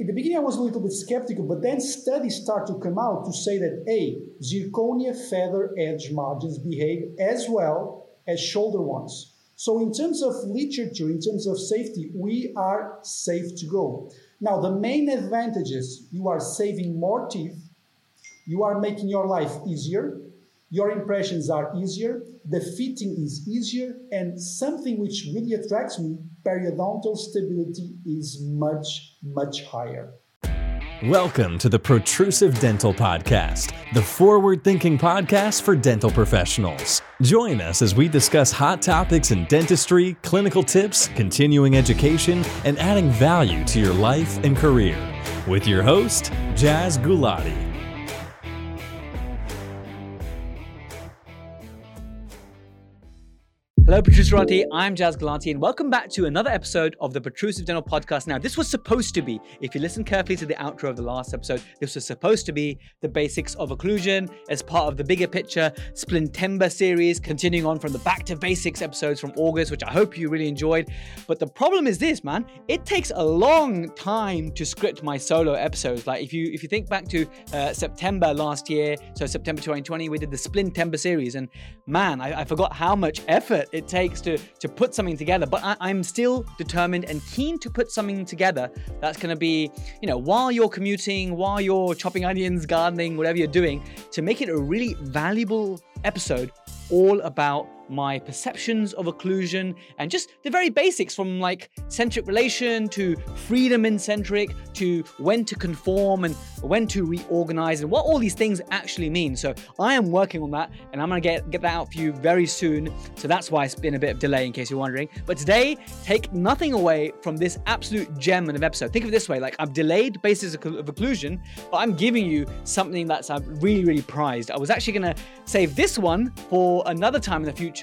in the beginning, I was a little bit skeptical, but then studies start to come out to say that A, zirconia feather edge margins behave as well as shoulder ones. So, in terms of literature, in terms of safety, we are safe to go. Now, the main advantages you are saving more teeth, you are making your life easier, your impressions are easier, the fitting is easier, and something which really attracts me periodontal stability is much, much higher. Welcome to the Protrusive Dental Podcast, the forward thinking podcast for dental professionals. Join us as we discuss hot topics in dentistry, clinical tips, continuing education, and adding value to your life and career. With your host, Jazz Gulati. Hello, Patrice Protruserati. I'm Jazz Gulati, and welcome back to another episode of the Protrusive Dental Podcast. Now, this was supposed to be, if you listen carefully to the outro of the last episode, this was supposed to be the basics of occlusion as part of the bigger picture Splintember series, continuing on from the Back to Basics episodes from August, which I hope you really enjoyed. But the problem is this, man, it takes a long time to script my solo episodes. Like if you if you think back to uh, September last year, so September 2020, we did the Splintember series, and man, I, I forgot how much effort takes to to put something together. But I, am still determined and keen to put something together that's going to be, you know, while you're commuting, while you're chopping onions, gardening, whatever you're doing, to make it a really valuable episode all about my perceptions of occlusion and just the very basics from like centric relation to freedom in centric to when to conform and when to reorganize and what all these things actually mean. So I am working on that and I'm gonna get, get that out for you very soon. So that's why it's been a bit of delay in case you're wondering. But today, take nothing away from this absolute gem of an episode. Think of it this way, like I've delayed basis of occlusion, but I'm giving you something that's I've really, really prized. I was actually gonna save this one for another time in the future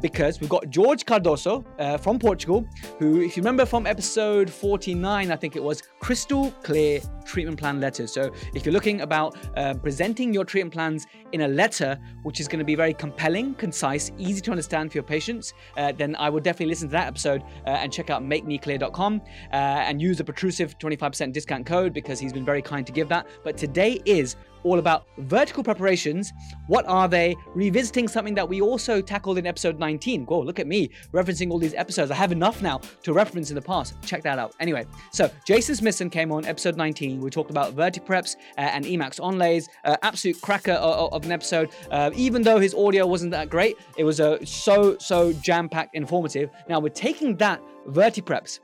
because we've got George Cardoso uh, from Portugal, who, if you remember from episode 49, I think it was, crystal clear treatment plan letters. So if you're looking about uh, presenting your treatment plans in a letter, which is going to be very compelling, concise, easy to understand for your patients, uh, then I would definitely listen to that episode uh, and check out makemeclear.com uh, and use the protrusive 25% discount code because he's been very kind to give that. But today is all about vertical preparations. What are they? Revisiting something that we also tackled in episode 19. Whoa, look at me referencing all these episodes. I have enough now to reference in the past. Check that out. Anyway, so Jason Smithson came on episode 19. We talked about VertiPreps uh, and Emax onlays. Uh, absolute cracker of, of an episode. Uh, even though his audio wasn't that great, it was uh, so, so jam packed informative. Now we're taking that VertiPreps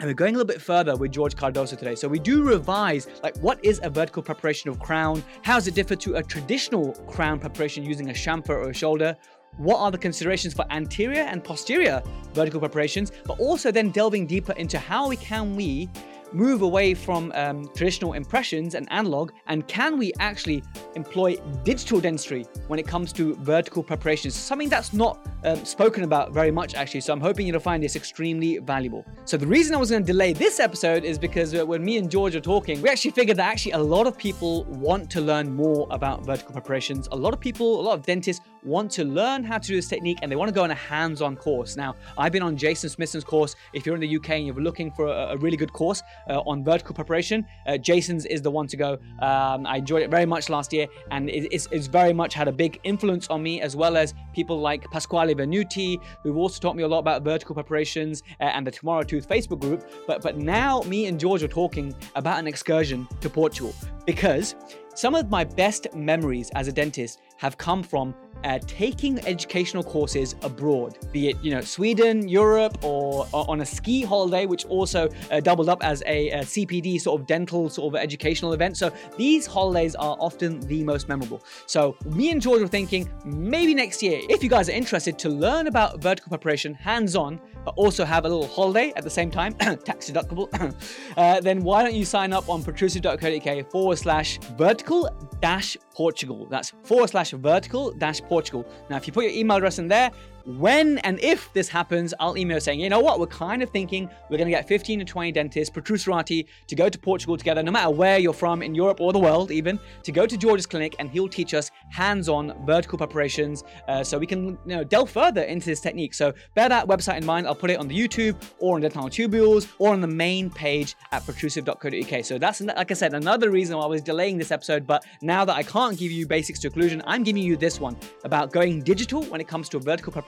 and we're going a little bit further with George Cardoso today. So we do revise like what is a vertical preparation of crown? How does it differ to a traditional crown preparation using a chamfer or a shoulder? What are the considerations for anterior and posterior vertical preparations? But also then delving deeper into how we can we move away from um, traditional impressions and analog? And can we actually employ digital dentistry when it comes to vertical preparations? Something that's not um, spoken about very much, actually. So I'm hoping you'll find this extremely valuable. So the reason I was going to delay this episode is because uh, when me and George are talking, we actually figured that actually a lot of people want to learn more about vertical preparations. A lot of people, a lot of dentists want to learn how to do this technique and they want to go on a hands-on course. Now, I've been on Jason Smithson's course. If you're in the UK and you're looking for a, really good course uh, on vertical preparation, uh, Jason's is the one to go. Um, I enjoyed it very much last year and it, it's, it's, very much had a big influence on me as well as people like Pasquale Venuti, who've also taught me a lot about vertical preparations uh, and the Tomorrow Tooth Facebook group. But, but now me and George are talking about an excursion to Portugal because some of my best memories as a dentist have come from uh, taking educational courses abroad, be it you know Sweden, Europe, or, or on a ski holiday, which also uh, doubled up as a, a, CPD sort of dental sort of educational event. So these holidays are often the most memorable. So me and George were thinking maybe next year, if you guys are interested to learn about vertical preparation hands-on, also have a little holiday at the same time, tax deductible, uh, then why don't you sign up on protrusive.co.uk forward slash vertical dash Portugal. That's forward slash vertical dash Portugal. Now, if you put your email address in there, when and if this happens, I'll email saying, you know what, we're kind of thinking we're going to get 15 to 20 dentists, Protruserati, to go to Portugal together, no matter where you're from, in Europe or the world even, to go to George's clinic and he'll teach us hands-on vertical preparations uh, so we can you know, delve further into this technique. So bear that website in mind. I'll put it on the YouTube or on Dental Tubules or on the main page at protrusive.co.uk. So that's, like I said, another reason why I was delaying this episode. But now that I can't give you basics to occlusion, I'm giving you this one about going digital when it comes to vertical preparation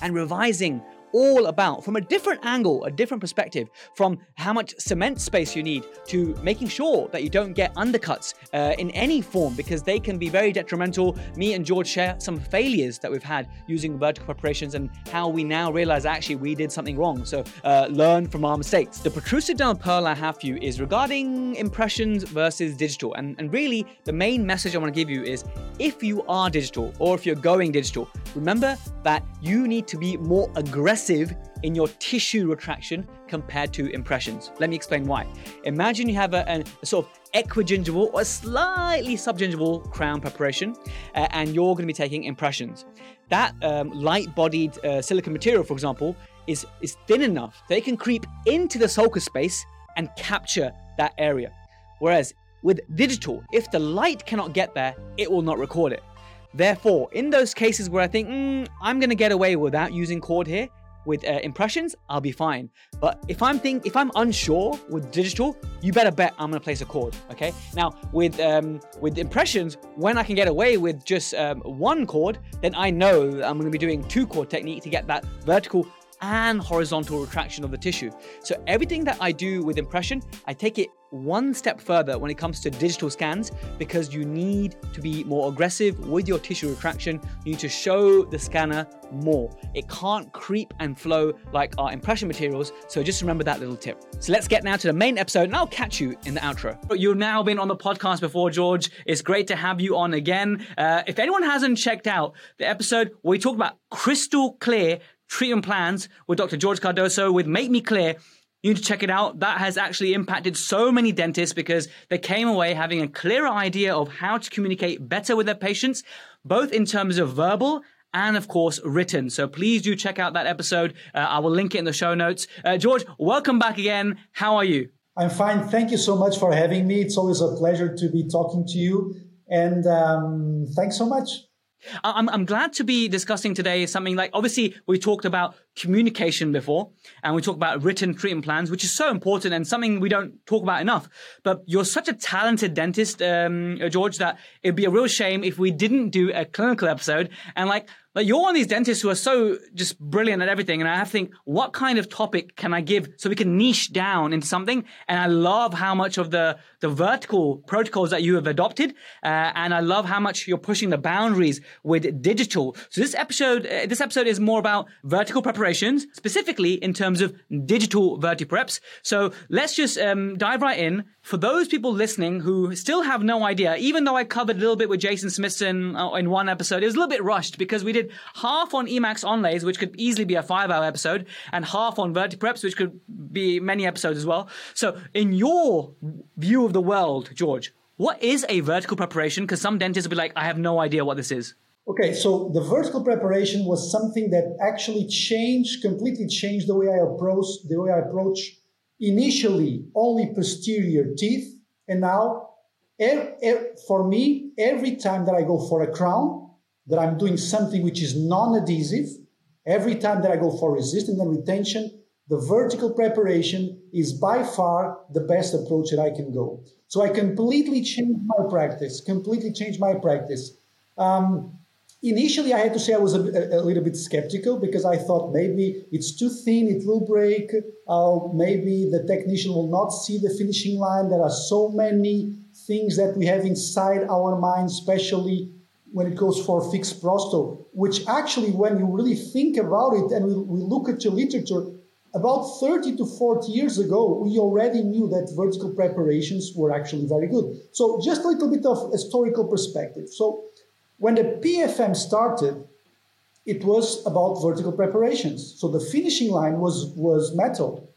and revising all about from a different angle, a different perspective, from how much cement space you need to making sure that you don't get undercuts uh, in any form because they can be very detrimental. Me and George share some failures that we've had using vertical preparations and how we now realize actually we did something wrong. So uh, learn from our mistakes. The protrusive dental pearl I have for you is regarding impressions versus digital. And, and really, the main message I want to give you is if you are digital or if you're going digital, remember that you need to be more aggressive in your tissue retraction compared to impressions. Let me explain why. Imagine you have a, a, a sort of equigingival or slightly subgingival crown preparation, uh, and you're going to be taking impressions. That um, light-bodied uh, silicone material, for example, is is thin enough that it can creep into the sulcus space and capture that area. Whereas with digital, if the light cannot get there, it will not record it. Therefore, in those cases where I think mm, I'm going to get away without using cord here, with uh, impressions, I'll be fine. But if I'm think if I'm unsure with digital, you better bet I'm gonna place a cord. Okay. Now with um, with impressions, when I can get away with just um, one cord, then I know I'm gonna be doing two cord technique to get that vertical and horizontal retraction of the tissue. So everything that I do with impression, I take it one step further when it comes to digital scans because you need to be more aggressive with your tissue retraction. You need to show the scanner more. It can't creep and flow like our impression materials. So just remember that little tip. So let's get now to the main episode and I'll catch you in the outro. But You've now been on the podcast before, George. It's great to have you on again. Uh, if anyone hasn't checked out the episode where we talk about crystal clear treatment plans with Dr. George Cardoso with Make Me Clear. You need to check it out. That has actually impacted so many dentists because they came away having a clearer idea of how to communicate better with their patients, both in terms of verbal and of course written. So please do check out that episode. Uh, I will link it in the show notes. Uh, George, welcome back again. How are you? I'm fine. Thank you so much for having me. It's always a pleasure to be talking to you. And um, thanks so much. I'm, I'm glad to be discussing today something like obviously we talked about communication before and we talk about written treatment plans, which is so important and something we don't talk about enough. But you're such a talented dentist, um, George, that it'd be a real shame if we didn't do a clinical episode. And like, like you're one of these dentists who are so just brilliant at everything, and I have to think, what kind of topic can I give so we can niche down into something? And I love how much of the the vertical protocols that you have adopted, uh, and I love how much you're pushing the boundaries with digital. So this episode, uh, this episode is more about vertical specifically in terms of digital vertipreps. So let's just um, dive right in for those people listening who still have no idea, even though I covered a little bit with Jason Smithson uh, in one episode, it was a little bit rushed because we did half on Emax onlays, which could easily be a five hour episode, and half on VertiPreps, which could be many episodes as well. So, in your view of the world, George, what is a vertical preparation? Because some dentists will be like, I have no idea what this is. Okay, so the vertical preparation was something that actually changed, completely changed the way I approach the way I approach initially only posterior teeth, and now er, er, for me, every time that I go for a crown, that I'm doing something which is non-adhesive, every time that I go for resistance and retention, the vertical preparation is by far the best approach that I can go. So I completely changed my practice, completely changed my practice. Um, Initially, I had to say I was a, a, little bit skeptical because I thought maybe it's too thin, it will break. Uh, maybe the technician will not see the finishing line. There are so many things that we have inside our mind, especially when it goes for fixed prosto, which actually, when you really think about it and we, we look at your literature, about 30 to 40 years ago, we already knew that vertical preparations were actually very good. So, just a little bit of historical perspective. So, when the PFM started, it was about vertical preparations. So the finishing line was, was metal.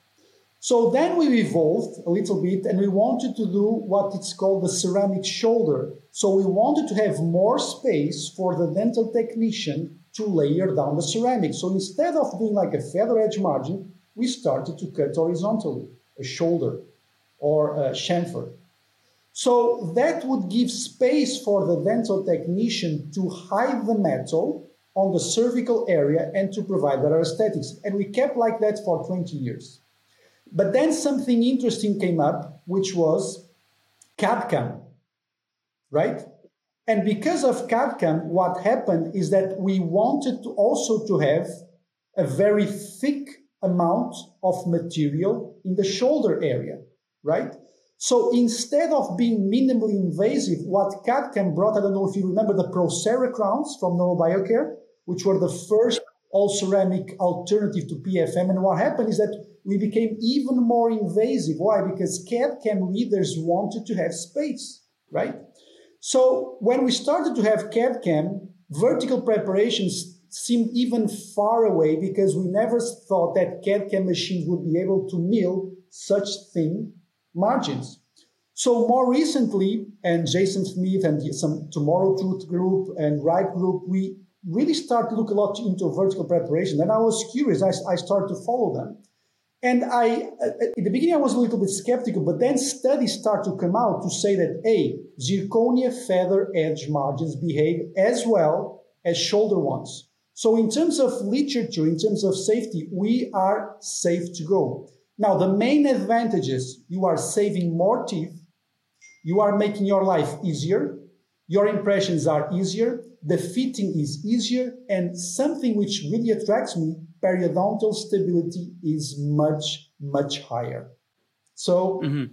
So then we evolved a little bit and we wanted to do what it's called the ceramic shoulder. So we wanted to have more space for the dental technician to layer down the ceramic. So instead of doing like a feather edge margin, we started to cut horizontally, a shoulder or a chamfer. So that would give space for the dental technician to hide the metal on the cervical area and to provide better aesthetics. And we kept like that for 20 years. But then something interesting came up, which was CAD-CAM, right? And because of CAD-CAM, what happened is that we wanted to also to have a very thick amount of material in the shoulder area, right? So instead of being minimally invasive, what CAD-CAM brought, I don't know if you remember the Procera crowns from Nobel Biocare, which were the first all ceramic alternative to PFM. And what happened is that we became even more invasive. Why? Because CAD-CAM readers wanted to have space, right? So when we started to have CAD-CAM, vertical preparations seemed even far away because we never thought that CAD-CAM machines would be able to mill such thin margins. So more recently, and Jason Smith and some Tomorrow Tooth group and Right group, we really start to look a lot into vertical preparation. And I was curious, I, I started to follow them. And I, uh, at the beginning, I was a little bit skeptical, but then studies start to come out to say that A, zirconia feather edge margins behave as well as shoulder ones. So in terms of literature, in terms of safety, we are safe to go. Now, the main advantages, you are saving more teeth, you are making your life easier, your impressions are easier, the fitting is easier, and something which really attracts me, periodontal stability is much, much higher. So mm-hmm.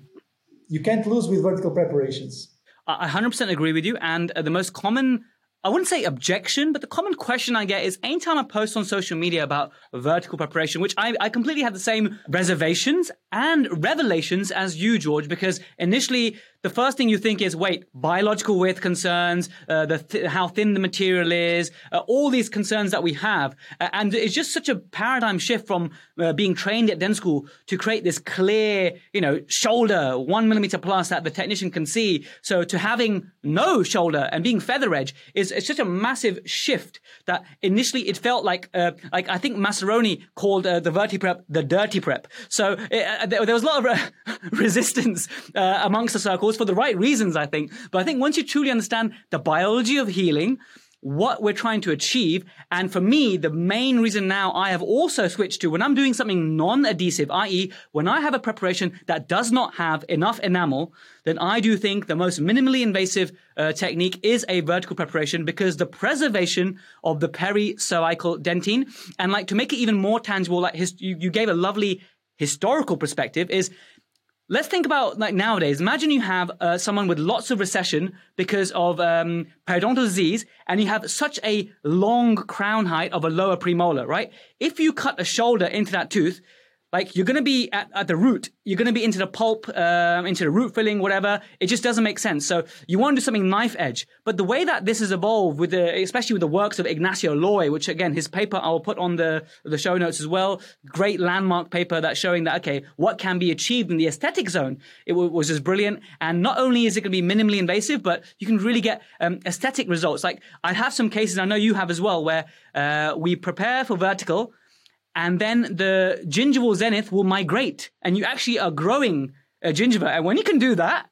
you can't lose with vertical preparations. I 100% agree with you. And uh, the most common I wouldn't say objection, but the common question I get is anytime I post on social media about vertical preparation, which I, I completely have the same reservations and revelations as you, George, because initially the first thing you think is, wait, biological width concerns, uh, the th- how thin the material is, uh, all these concerns that we have, uh, and it's just such a paradigm shift from uh, being trained at dental school to create this clear, you know, shoulder one millimeter plus that the technician can see. So to having no shoulder and being feather edge is it's such a massive shift that initially it felt like, uh, like I think Massironi called uh, the verti prep the dirty prep. So it, there, there, was a lot of resistance amongst the circles for the right reasons, I think. But I think once you truly understand the biology of healing, what we're trying to achieve. And for me, the main reason now I have also switched to when I'm doing something non-adhesive, i.e. when I have a preparation that does not have enough enamel, then I do think the most minimally invasive uh, technique is a vertical preparation because the preservation of the peri-cervical dentine and like to make it even more tangible, like his, you, you gave a lovely historical perspective is Let's think about like nowadays. Imagine you have uh, someone with lots of recession because of um, periodontal disease, and you have such a long crown height of a lower premolar, right? If you cut a shoulder into that tooth, like you're going to be at, at the root. You're going to be into the pulp um, into the root filling whatever. It just doesn't make sense. So you want to do something knife edge. But the way that this has evolved with the especially with the works of Ignazio Loi which again his paper i'll put on the the show notes as well. Great landmark paper that's showing that okay what can be achieved in the aesthetic zone? It w- was just brilliant. And not only is it going to be minimally invasive but you can really get um, aesthetic results. Like i have some cases i know you have as well where uh, we prepare for vertical and then the gingival zenith will migrate and you actually are growing a gingiva. And when you can do that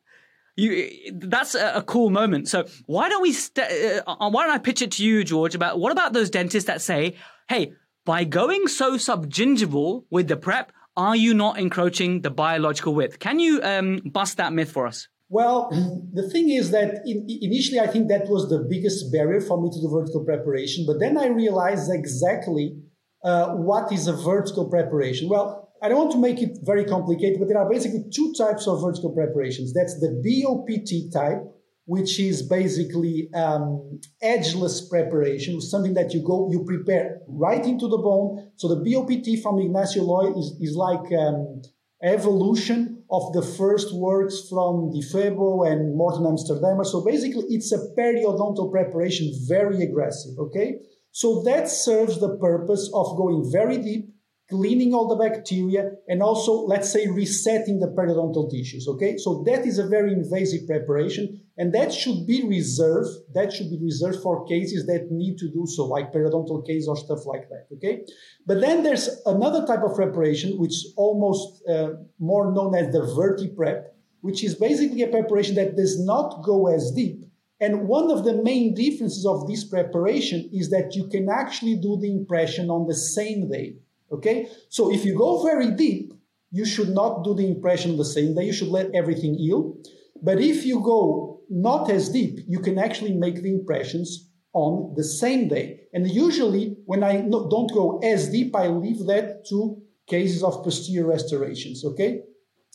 you that's a, cool moment. So why don't we st- uh, uh, why don't i pitch it to you george about what about those dentists that say hey by going so subgingival with the prep are you not encroaching the biological width? Can you um, bust that myth for us? Well, the thing is that in, initially I think that was the biggest barrier for me to do vertical preparation, but then I realized exactly uh, what is a vertical preparation? Well, I don't want to make it very complicated, but there are basically two types of vertical preparations. That's the BOPT type, which is basically um, edgeless preparation, something that you go, you prepare right into the bone. So the BOPT from Ignazio Loi is, is like um, evolution of the first works from Di Febo and Morton Amsterdamer. So basically, it's a periodontal preparation, very aggressive. Okay. So that serves the purpose of going very deep, cleaning all the bacteria, and also, let's say, resetting the periodontal tissues. Okay, so that is a very invasive preparation, and that should be reserved. That should be reserved for cases that need to do so, like periodontal case or stuff like that. Okay, but then there's another type of preparation, which is almost uh, more known as the verti prep, which is basically a preparation that does not go as deep. And one of the main differences of this preparation is that you can actually do the impression on the same day. Okay, so if you go very deep, you should not do the impression the same day. You should let everything heal. But if you go not as deep, you can actually make the impressions on the same day. And usually, when I don't go as deep, I leave that to cases of posterior restorations. Okay,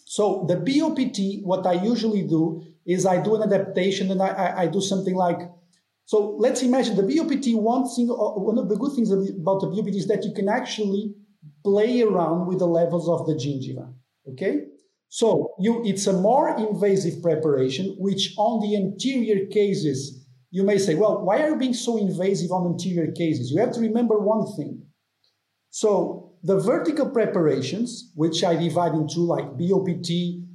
so the BOPT, what I usually do is I do an adaptation and I, I, I do something like so let's imagine the BOPT. One thing, uh, one of the good things about the BOPT is that you can actually play around with the levels of the gingiva. Okay, so you it's a more invasive preparation, which on the anterior cases you may say, well, why are you being so invasive on anterior cases? You have to remember one thing. So the vertical preparations, which I divide into like BOPT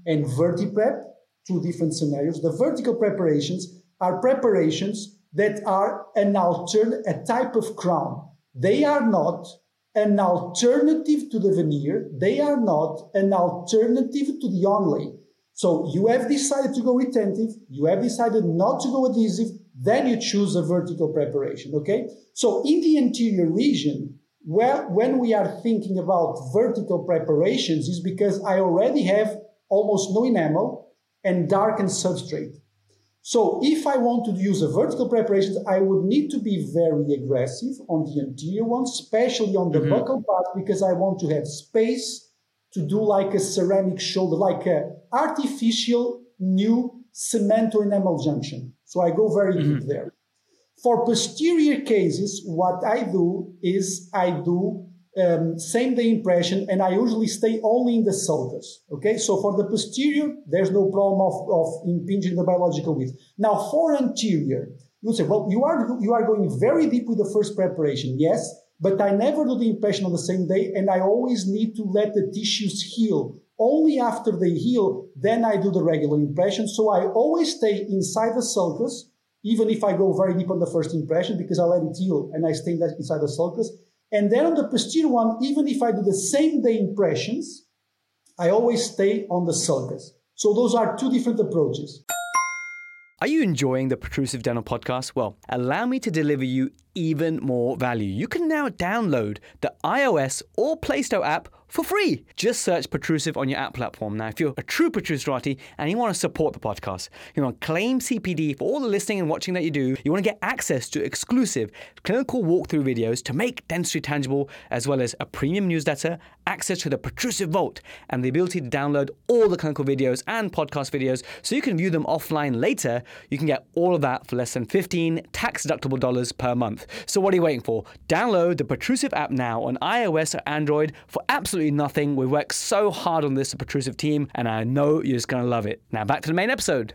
and VertiPrep, two different scenarios. The vertical preparations are preparations that are an alternate, a type of crown. They are not an alternative to the veneer. They are not an alternative to the onlay. So you have decided to go retentive. You have decided not to go adhesive. Then you choose a vertical preparation. Okay. So in the anterior region, well, when we are thinking about vertical preparations is because I already have almost no enamel and darken substrate. So if I want to use a vertical preparation, I would need to be very aggressive on the anterior one, especially on the mm-hmm. buccal part, because I want to have space to do like a ceramic shoulder, like a artificial new cemento enamel junction. So I go very mm-hmm. deep there. For posterior cases, what I do is I do um, same day impression, and I usually stay only in the sulcus. Okay, so for the posterior, there's no problem of, of impinging the biological width. Now, for anterior, you say, well, you are you are going very deep with the first preparation, yes, but I never do the impression on the same day, and I always need to let the tissues heal. Only after they heal, then I do the regular impression. So I always stay inside the sulcus, even if I go very deep on the first impression, because I let it heal and I stay inside the sulcus. And then on the posterior one, even if I do the same day impressions, I always stay on the sulcus. So those are two different approaches. Are you enjoying the Protrusive Dental podcast? Well, allow me to deliver you even more value. You can now download the iOS or Play Store app for free. Just search Protrusive on your app platform. Now, if you're a true Protruserati and you want to support the podcast, you want to claim CPD for all the listening and watching that you do, you want to get access to exclusive clinical walkthrough videos to make dentistry tangible, as well as a premium newsletter, access to the Protrusive Vault, and the ability to download all the clinical videos and podcast videos so you can view them offline later, you can get all of that for less than 15 tax deductible dollars per month. So what are you waiting for? Download the Protrusive app now on iOS or Android for absolutely nothing. We work so hard on this, the Protrusive team, and I know you're just going to love it. Now back to the main episode.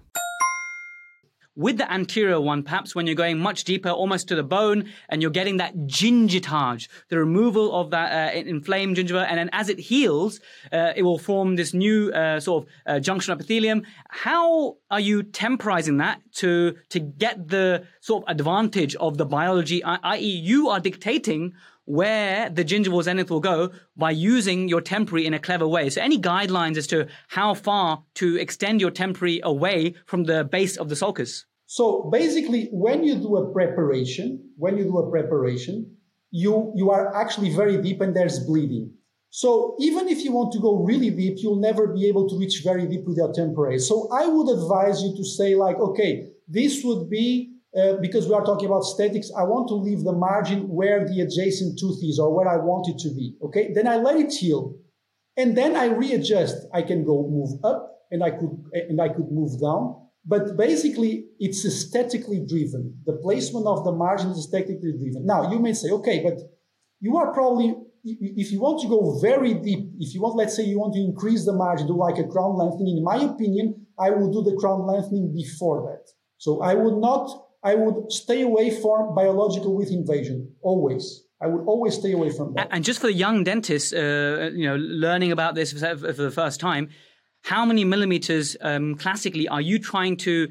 With the anterior one, perhaps when you're going much deeper, almost to the bone, and you're getting that gingittage, the removal of that uh, inflamed gingiva, and then as it heals, uh, it will form this new uh, sort of uh, junction epithelium. How are you temporizing that to to get the sort of advantage of the biology? I.e., you are dictating where the gingival zenith will go by using your temporary in a clever way. So, any guidelines as to how far to extend your temporary away from the base of the sulcus? So, basically, when you do a preparation, when you do a preparation, you you are actually very deep and there's bleeding. So even if you want to go really deep, you'll never be able to reach very deep with your temporary. So I would advise you to say like, okay, this would be uh, because we are talking about statics, I want to leave the margin where the adjacent tooth is or where I want it to be. Okay. Then I let it heal. And then I readjust. I can go move up and I could, and I could move down. But basically, it's aesthetically driven. The placement of the margin is aesthetically driven. Now, you may say, okay, but you are probably, if you want to go very deep, if you want, let's say you want to increase the margin, do like a crown lengthening, in my opinion, I would do the crown lengthening before that. So I would not I would stay away from biological width invasion always. I would always stay away from that. And just for the young dentists, uh, you know, learning about this for the first time, how many millimeters um, classically are you trying to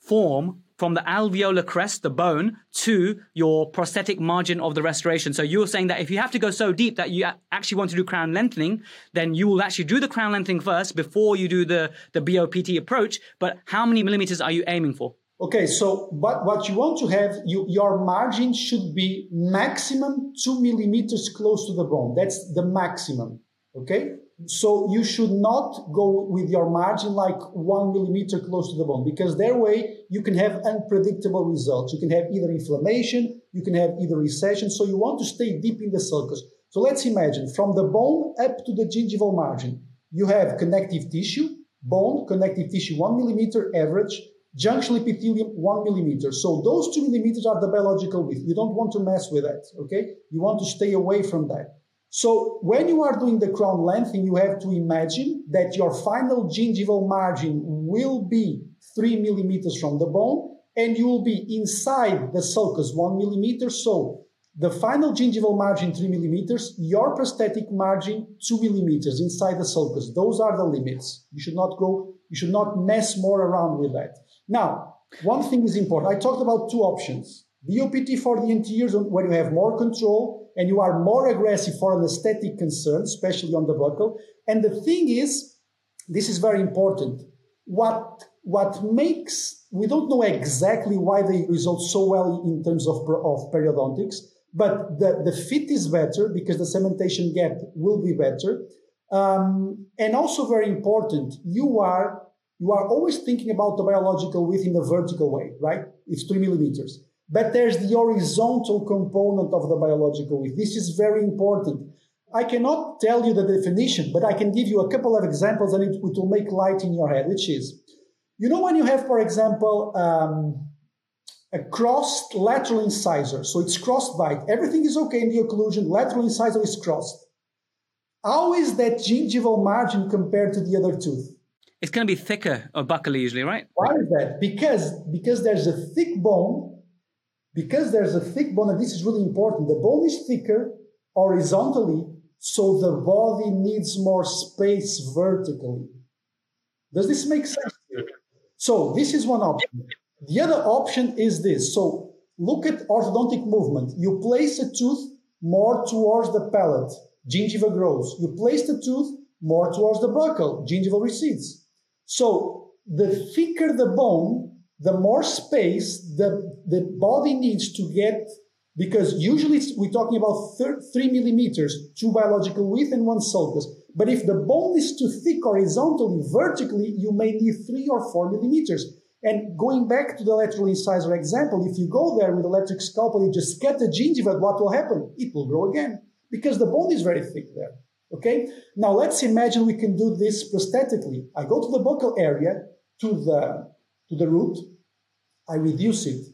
form from the alveolar crest, the bone, to your prosthetic margin of the restoration. So you're saying that if you have to go so deep that you actually want to do crown lengthening, then you will actually do the crown lengthening first before you do the, the BOPT approach. But how many millimeters are you aiming for? Okay, so but what you want to have, you, your margin should be maximum two millimeters close to the bone. That's the maximum. Okay, so you should not go with your margin like one millimeter close to the bone because that way you can have unpredictable results. You can have either inflammation, you can have either recession. So you want to stay deep in the sulcus. So let's imagine from the bone up to the gingival margin, you have connective tissue, bone, connective tissue, one millimeter average, junction epithelium, one millimeter. So those two millimeters are the biological width. You don't want to mess with that. Okay. You want to stay away from that. So when you are doing the crown lengthening, you have to imagine that your final gingival margin will be three millimeters from the bone and you will be inside the sulcus one millimeter. So the final gingival margin three millimeters, your prosthetic margin two millimeters inside the sulcus. Those are the limits. You should not go, you should not mess more around with that. Now, one thing is important. I talked about two options. BOPT for the interiors where you have more control and you are more aggressive for an aesthetic concern, especially on the buccal. And the thing is, this is very important. What what makes we don't know exactly why they result so well in terms of, of periodontics, but the, the fit is better because the cementation gap will be better. Um, and also very important, you are you are always thinking about the biological width in the vertical way, right? It's three millimeters. But there's the horizontal component of the biological width. This is very important. I cannot tell you the definition, but I can give you a couple of examples and it, it will make light in your head, which is, you know, when you have, for example, um, a crossed lateral incisor, so it's crossed bite, everything is okay in the occlusion, lateral incisor is crossed. How is that gingival margin compared to the other tooth? It's going to be thicker or buccally usually, right? Why is that? Because because there's a thick bone because there's a thick bone, and this is really important, the bone is thicker horizontally, so the body needs more space vertically. Does this make sense? So this is one option. The other option is this. So look at orthodontic movement. You place a tooth more towards the palate, gingiva grows. You place the tooth more towards the buccal, gingival recedes. So the thicker the bone, the more space the, the body needs to get, because usually we're talking about thir- three millimeters, two biological width and one sulcus. But if the bone is too thick horizontally, vertically, you may need three or four millimeters. And going back to the lateral incisor example, if you go there with electric scalpel, you just cut the gingiva, what will happen? It will grow again because the bone is very thick there. Okay. Now let's imagine we can do this prosthetically. I go to the buccal area to the to the root, I reduce it.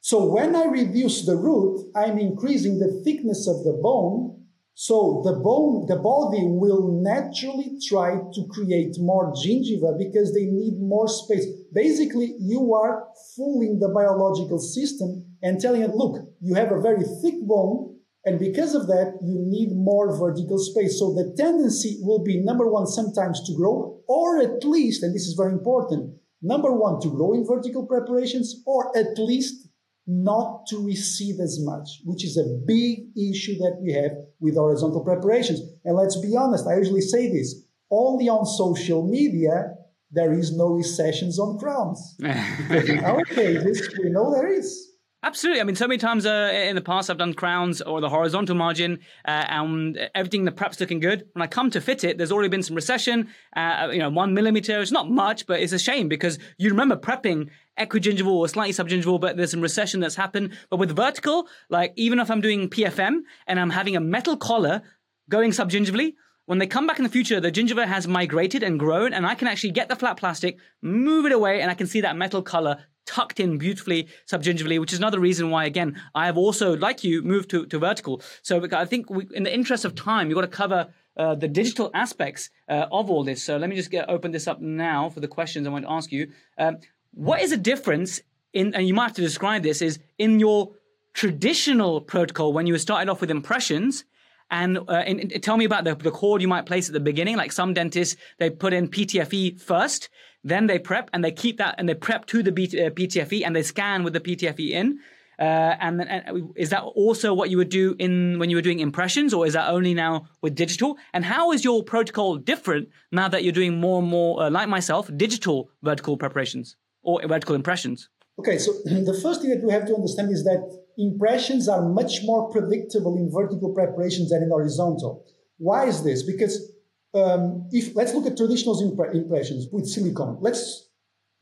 So when I reduce the root, I'm increasing the thickness of the bone. So the bone, the body will naturally try to create more gingiva because they need more space. Basically, you are fooling the biological system and telling it, look, you have a very thick bone. And because of that, you need more vertical space. So the tendency will be number one, sometimes to grow, or at least, and this is very important, Number one, to grow in vertical preparations, or at least not to recede as much, which is a big issue that we have with horizontal preparations. And let's be honest, I usually say this only on social media, there is no recessions on crowns. in our cases, we know there is. Absolutely. I mean, so many times uh, in the past, I've done crowns or the horizontal margin, uh, and everything the prep's looking good. When I come to fit it, there's already been some recession. Uh, you know, one millimeter. It's not much, but it's a shame because you remember prepping equigingival or slightly subgingival, but there's some recession that's happened. But with vertical, like even if I'm doing PFM and I'm having a metal collar going subgingivally, when they come back in the future, the gingiva has migrated and grown, and I can actually get the flat plastic, move it away, and I can see that metal color tucked in beautifully subgingivally, which is another reason why, again, I have also, like you, moved to, to vertical. So I think we, in the interest of time, you've got to cover uh, the digital aspects uh, of all this. So let me just get open this up now for the questions I want to ask you. Um, what is the difference in, and you might have to describe this, is in your traditional protocol when you started off with impressions and, uh, and, and, tell me about the, the cord you might place at the beginning. Like some dentists, they put in PTFE first, then they prep and they keep that and they prep to the uh, PTFE and they scan with the PTFE in. Uh, and, and, is that also what you would do in when you were doing impressions, or is that only now with digital? And how is your protocol different now that you're doing more and more, uh, like myself, digital vertical preparations or vertical impressions? Okay, so the first thing that we have to understand is that impressions are much more predictable in vertical preparations than in horizontal. Why is this? Because um, if let's look at traditional impre- impressions with silicone. Let's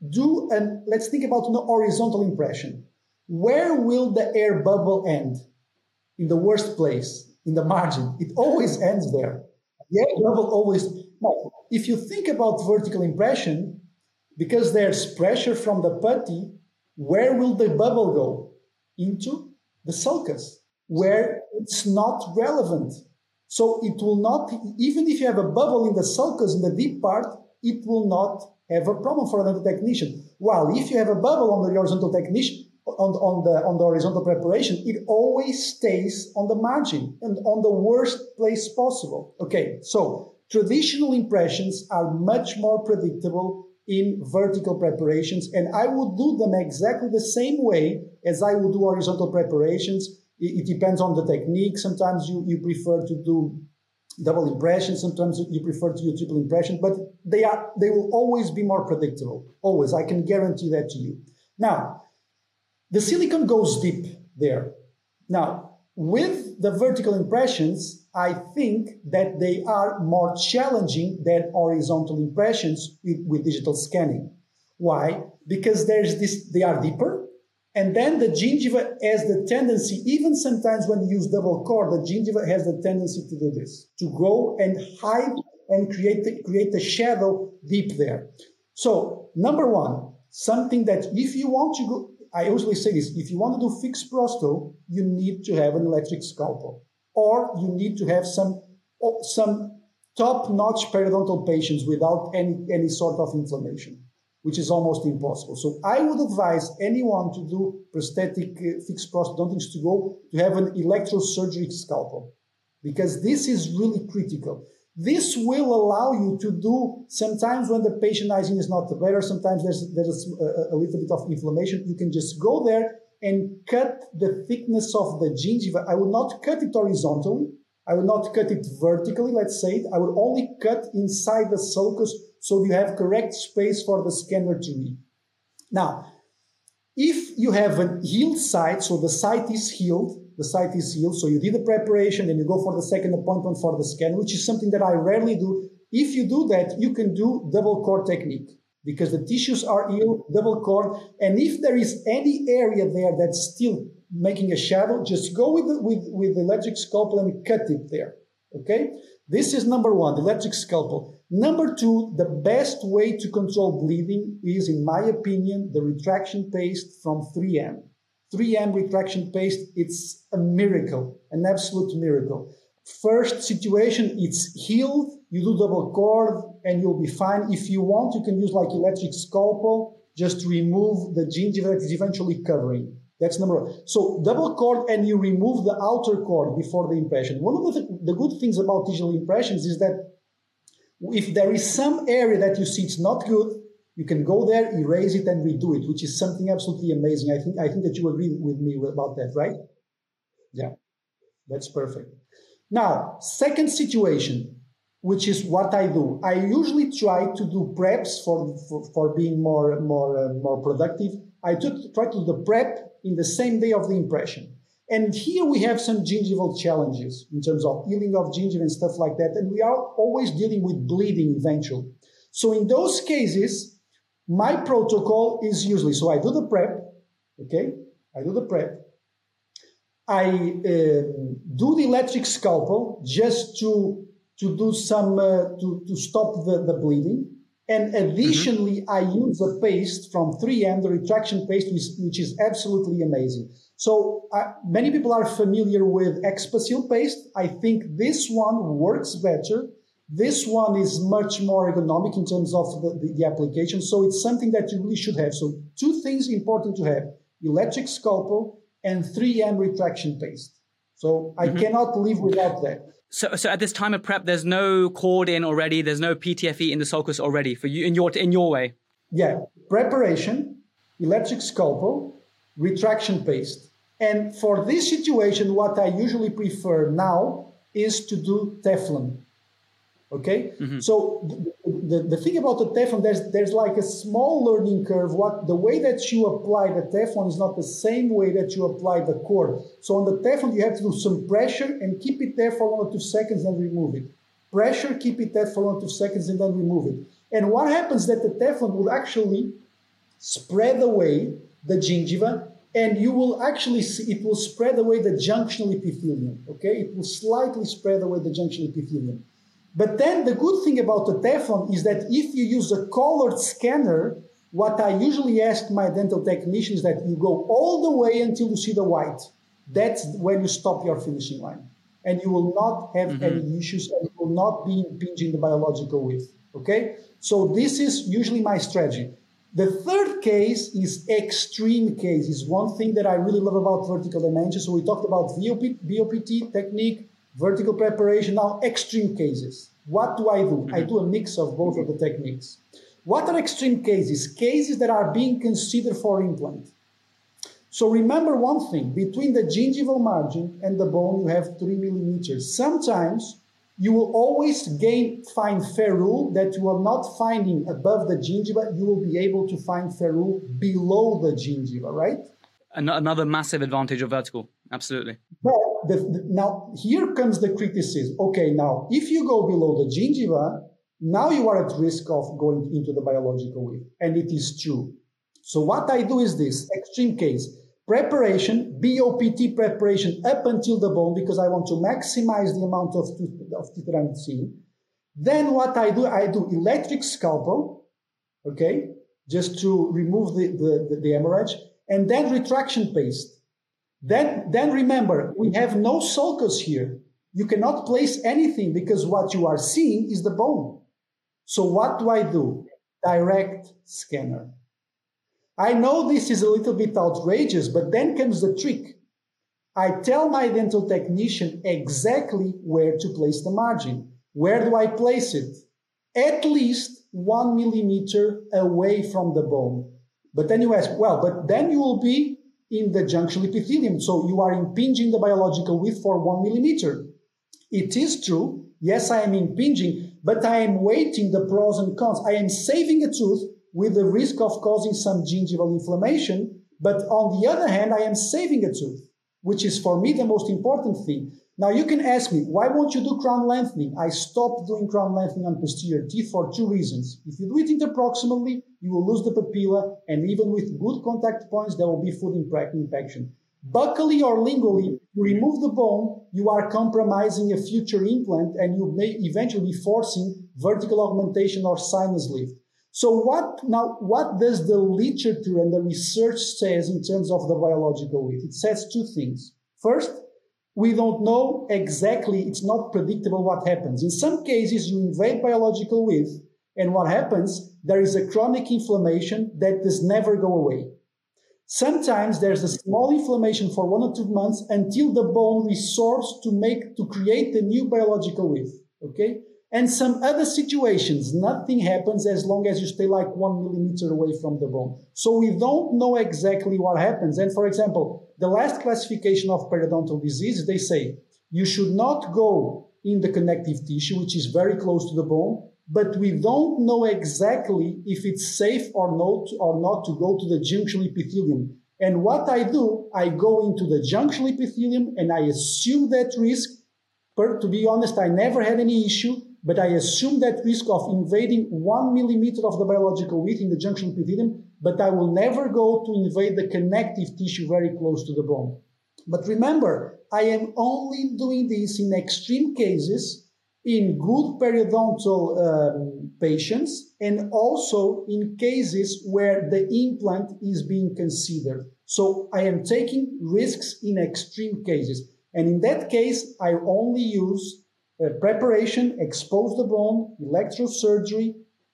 do and let's think about an horizontal impression. Where will the air bubble end? In the worst place, in the margin. It always ends there. The air bubble always. If you think about vertical impression, because there's pressure from the putty, where will the bubble go? Into the sulcus, where it's not relevant. So it will not, even if you have a bubble in the sulcus in the deep part, it will not have a problem for another technician. While if you have a bubble on the horizontal technician, on, on the on the horizontal preparation, it always stays on the margin and on the worst place possible. Okay, so traditional impressions are much more predictable in vertical preparations, and I would do them exactly the same way as I would do horizontal preparations. It, it depends on the technique. Sometimes you, you prefer to do double impression. Sometimes you prefer to do triple impression, but they are they will always be more predictable. Always, I can guarantee that to you. Now, the silicone goes deep there. Now, with the vertical impressions, I think that they are more challenging than horizontal impressions with, with digital scanning. Why? Because there's this, they are deeper, and then the gingiva has the tendency, even sometimes when you use double cord, the gingiva has the tendency to do this, to go and hide and create the, create a shadow deep there. So, number one, something that if you want to go, I usually say this if you want to do fixed prosto, you need to have an electric scalpel, or you need to have some, some top notch periodontal patients without any, any sort of inflammation, which is almost impossible. So I would advise anyone to do prosthetic uh, fixed prosthodontics to go to have an electrosurgery scalpel because this is really critical. This will allow you to do sometimes when the patient hygiene is not better, sometimes there's, there's a, a little bit of inflammation. You can just go there and cut the thickness of the gingiva. I would not cut it horizontally. I would not cut it vertically, let's say it. I would only cut inside the sulcus so you have correct space for the scanner to read. Now, if you have a healed site, so the site is healed, the site is healed. So you did the preparation, and you go for the second appointment for the scan, which is something that I rarely do. If you do that, you can do double cord technique because the tissues are healed, double cord. And if there is any area there that's still making a shadow, just go with the, with, with the electric scalpel and cut it there. Okay? This is number one, the electric scalpel. Number two, the best way to control bleeding is, in my opinion, the retraction paste from 3M. 3M retraction paste, it's a miracle, an absolute miracle. First situation, it's healed. You do double cord and you'll be fine. If you want, you can use like electric scalpel just remove the gingiva that is eventually covering. That's number one. So double cord and you remove the outer cord before the impression. One of the, the good things about digital impressions is that if there is some area that you see it's not good, you can go there, erase it, and redo it, which is something absolutely amazing. I think I think that you agree with me about that, right? Yeah, that's perfect. Now, second situation, which is what I do. I usually try to do preps for for, for being more more uh, more productive. I try to do the prep in the same day of the impression. And here we have some gingival challenges in terms of healing of gingiva and stuff like that. And we are always dealing with bleeding eventually. So in those cases, my protocol is usually so I do the prep, okay? I do the prep. I uh, do the electric scalpel just to to do some uh, to to stop the, the bleeding. And additionally, mm-hmm. I use a paste from 3M, the retraction paste, which, which is absolutely amazing. So uh, many people are familiar with Expasyl paste. I think this one works better this one is much more ergonomic in terms of the, the, the, application. So it's something that you really should have. So two things important to have, electric scalpel and 3M retraction paste. So I mm-hmm. cannot live without that. So, so at this time of prep, there's no cord in already. There's no PTFE in the sulcus already for you in your in your way. Yeah, preparation, electric scalpel, retraction paste. And for this situation, what I usually prefer now is to do Teflon. Okay, mm-hmm. so the, the thing about the Teflon, there's there's like a small learning curve. What the way that you apply the Teflon is not the same way that you apply the cord. So on the Teflon, you have to do some pressure and keep it there for one or two seconds, and remove it. Pressure, keep it there for one or two seconds, and then remove it. And what happens that the Teflon will actually spread away the gingiva and you will actually see it will spread away the junctional epithelium okay it will slightly spread away the junctional epithelium but then the good thing about the Teflon is that if you use a colored scanner, what I usually ask my dental technicians is that you go all the way until you see the white. That's when you stop your finishing line. And you will not have mm-hmm. any issues and you will not be impinging the biological width. Okay? So this is usually my strategy. The third case is extreme case. Is one thing that I really love about vertical dimension. So we talked about VOP, BOPT technique, vertical preparation. Now, extreme cases. What do I do? I mm-hmm. do a mix of both of the techniques. What are extreme cases? Cases that are being considered for implant. So remember one thing between the gingival margin and the bone, you have three millimeters. Sometimes you will always gain find ferrule that you are not finding above the gingiva. You will be able to find ferrule below the gingiva, right? Another massive advantage of vertical, absolutely. But the, the, now here comes the criticism. Okay, now if you go below the gingiva, now you are at risk of going into the biological width, and it is true. So what I do is this extreme case preparation, BOPT preparation up until the bone because I want to maximize the amount of of seeing. Then what I do, I do electric scalpel, okay, just to remove the, the, the, the hemorrhage, and then retraction paste. Then, then remember, we have no sulcus here. You cannot place anything because what you are seeing is the bone. So what do I do? Direct scanner. I know this is a little bit outrageous, but then comes the trick. I tell my dental technician exactly where to place the margin. Where do I place it? At least one millimeter away from the bone. But then you ask, well, but then you will be in the junctional epithelium. So you are impinging the biological width for one millimeter. It is true. Yes, I am impinging, but I am weighting the pros and cons. I am saving a tooth with the risk of causing some gingival inflammation. But on the other hand, I am saving a tooth, which is for me the most important thing. Now you can ask me, why won't you do crown lengthening? I stopped doing crown lengthening on posterior teeth for two reasons. If you do it interproximally, you will lose the papilla, and even with good contact points, there will be food impaction. Buccally or lingually, you remove the bone, you are compromising a future implant, and you may eventually be forcing vertical augmentation or sinus lift. So what now? What does the literature and the research says in terms of the biological width? It says two things. First, we don't know exactly, it's not predictable what happens. In some cases, you invade biological width, and what happens? There is a chronic inflammation that does never go away. Sometimes there's a small inflammation for one or two months until the bone resorbs to make to create a new biological width. Okay, and some other situations, nothing happens as long as you stay like one millimeter away from the bone. So we don't know exactly what happens. And for example, the last classification of periodontal disease, they say you should not go in the connective tissue, which is very close to the bone, but we don't know exactly if it's safe or not or not to go to the junctional epithelium. And what I do, I go into the junctional epithelium and I assume that risk. But to be honest, I never had any issue but I assume that risk of invading one millimeter of the biological width in the junctional epithelium, but I will never go to invade the connective tissue very close to the bone. But remember, I am only doing this in extreme cases in good periodontal um, patients and also in cases where the implant is being considered. So I am taking risks in extreme cases. And in that case, I only use uh, preparation, expose the bone, electrosurgery,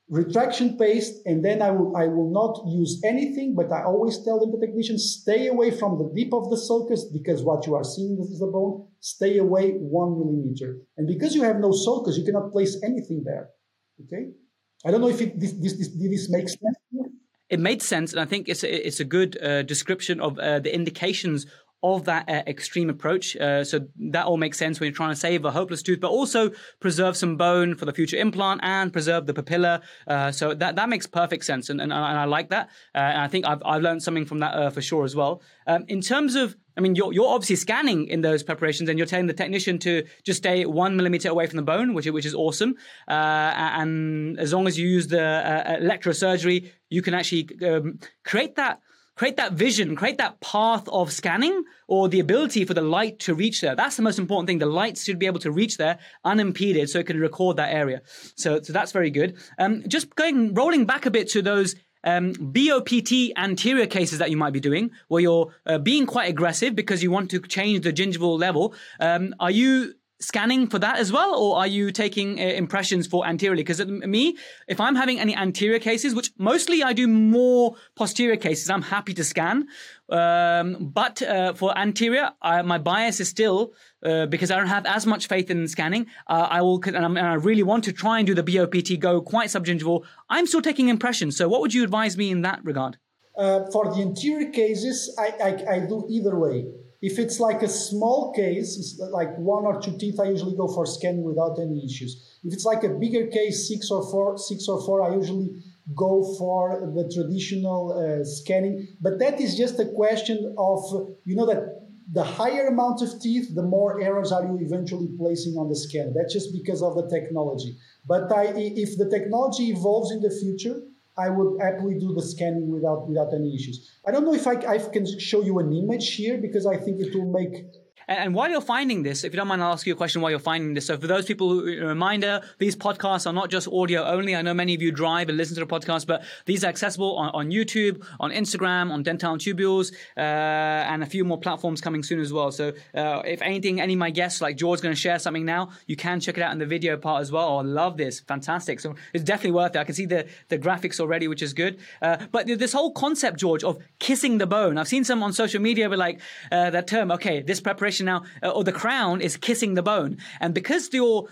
retraction paste, and then I will I will not use anything, but I always tell them the technicians stay away from the deep of the sulcus because what you are seeing is the bone. Stay away one millimeter, and because you have no sulcus, you cannot place anything there. Okay, I don't know if it, this, this, this, this makes sense. It made sense, and I think it's a, it's a good uh, description of uh, the indications of that uh, extreme approach. Uh, so that all makes sense when you're trying to save a hopeless tooth, but also preserve some bone for the future implant and preserve the papilla. Uh, so that, that makes perfect sense, and, and, and I like that. Uh, and I think I've, I've learned something from that uh, for sure as well. Um, in terms of I mean, you're, you're obviously scanning in those preparations, and you're telling the technician to just stay one millimeter away from the bone, which which is awesome. Uh, and as long as you use the uh, electrosurgery, you can actually um, create that create that vision, create that path of scanning or the ability for the light to reach there. That's the most important thing. The light should be able to reach there unimpeded so it can record that area. So, so that's very good. Um, just going, rolling back a bit to those um, BOPT anterior cases that you might be doing, where you're uh, being quite aggressive because you want to change the gingival level. Um, are you scanning for that as well, or are you taking uh, impressions for anteriorly? Because me, if I'm having any anterior cases, which mostly I do more posterior cases, I'm happy to scan. Um, but uh, for anterior, I, my bias is still uh, because I don't have as much faith in scanning. Uh, I will, and, and, i really want to try and do the BOPT, go quite subgingival. I'm still taking impressions. So, what would you advise me in that regard? Uh, for the anterior cases, I, I, I do either way. If it's like a small case, like one or two teeth, I usually go for scanning without any issues. If it's like a bigger case, six or four, six or four, I usually go for the traditional uh, scanning. But that is just a question of, you know, that the higher amount of teeth, the more errors are you eventually placing on the scanner. That's just because of the technology. But I, if the technology evolves in the future, I would happily do the scanning without without any issues. I don't know if I, I can show you an image here because I think it will make and while you're finding this, if you don't mind, I'll ask you a question while you're finding this. So, for those people, who, a reminder: these podcasts are not just audio only. I know many of you drive and listen to the podcast, but these are accessible on, on YouTube, on Instagram, on Dental Tubules, uh, and a few more platforms coming soon as well. So, uh, if anything, any of my guests, like George, going to share something now, you can check it out in the video part as well. Oh, I love this, fantastic. So, it's definitely worth it. I can see the the graphics already, which is good. Uh, but this whole concept, George, of kissing the bone. I've seen some on social media with like uh, that term. Okay, this preparation now, uh, or the crown is kissing the bone, and because your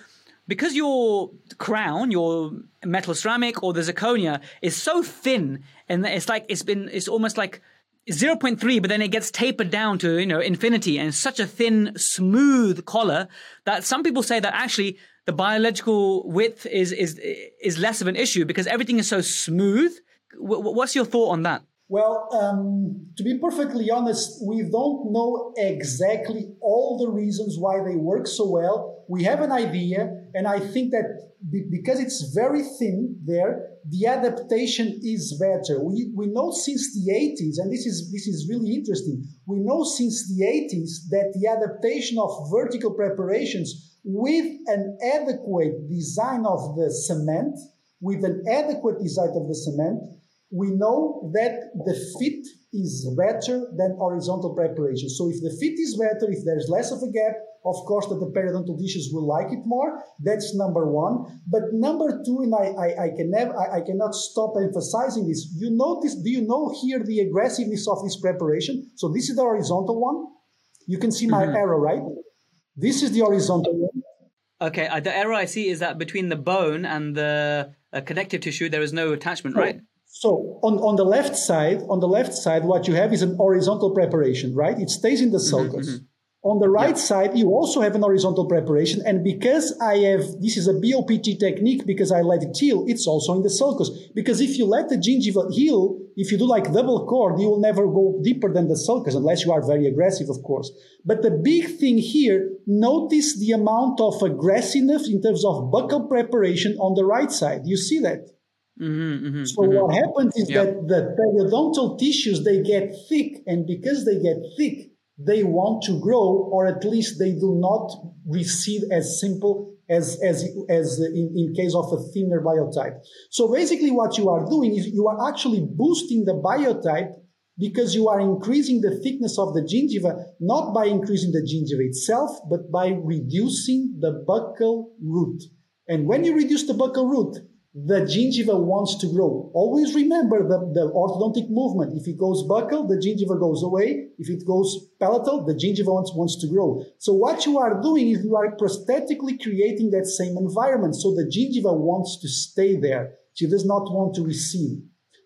because your crown, your metal ceramic or the zirconia is so thin, and it's like it's been, it's almost like 0.3, but then it gets tapered down to, you know, infinity and such a thin, smooth collar that some people say that actually the biological width is, is, is less of an issue because everything is so smooth. What's your thought on that? Well, um, to be perfectly honest, we don't know exactly all the reasons why they work so well. We have an idea, and I think that because it's very thin there, the adaptation is better. We, we know since the 80s, and this is, this is really interesting, we know since the 80s that the adaptation of vertical preparations with an adequate design of the cement, with an adequate design of the cement, we know that the fit is better than horizontal preparation. So if the fit is better, if there's less of a gap, of course that the periodontal tissues will like it more. That's number one. But number two, and I, I, I can never, I, I, cannot stop emphasizing this. You notice, do you know here the aggressiveness of this preparation? So this is the horizontal one. You can see my mm-hmm. arrow, right? This is the horizontal one. Okay, uh, the arrow I see is that between the bone and the uh, connective tissue, there is no attachment, right? So on, on the left side, on the left side, what you have is an horizontal preparation, right? It stays in the mm-hmm, sulcus. Mm-hmm. On the right yeah. side, you also have an horizontal preparation. And because I have, this is a BOPT technique because I let it heal, it's also in the sulcus. Because if you let the gingiva heal, if you do like double cord, you will never go deeper than the sulcus unless you are very aggressive, of course. But the big thing here, notice the amount of aggressiveness in terms of buccal preparation on the right side. You see that? Mm-hmm, mm-hmm, so mm-hmm. what happens is yep. that the periodontal tissues they get thick, and because they get thick, they want to grow, or at least they do not recede as simple as as as in, in case of a thinner biotype. So basically, what you are doing is you are actually boosting the biotype because you are increasing the thickness of the gingiva, not by increasing the gingiva itself, but by reducing the buccal root. And when you reduce the buccal root, the gingiva wants to grow. Always remember the, the orthodontic movement. If it goes buccal, the gingiva goes away. If it goes palatal, the gingiva wants, wants to grow. So what you are doing is you are prosthetically creating that same environment. So the gingiva wants to stay there. She does not want to recede.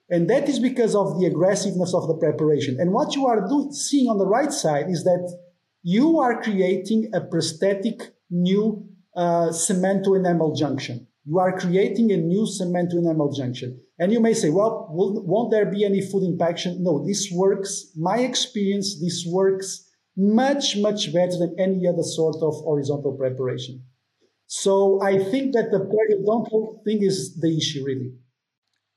And that is because of the aggressiveness of the preparation. And what you are do- seeing on the right side is that you are creating a prosthetic new uh, cemento enamel junction. You are creating a new cemento enamel junction. And you may say, well, will, won't there be any food impaction? No, this works. My experience, this works much, much better than any other sort of horizontal preparation. So I think that the periodontal thing is the issue, really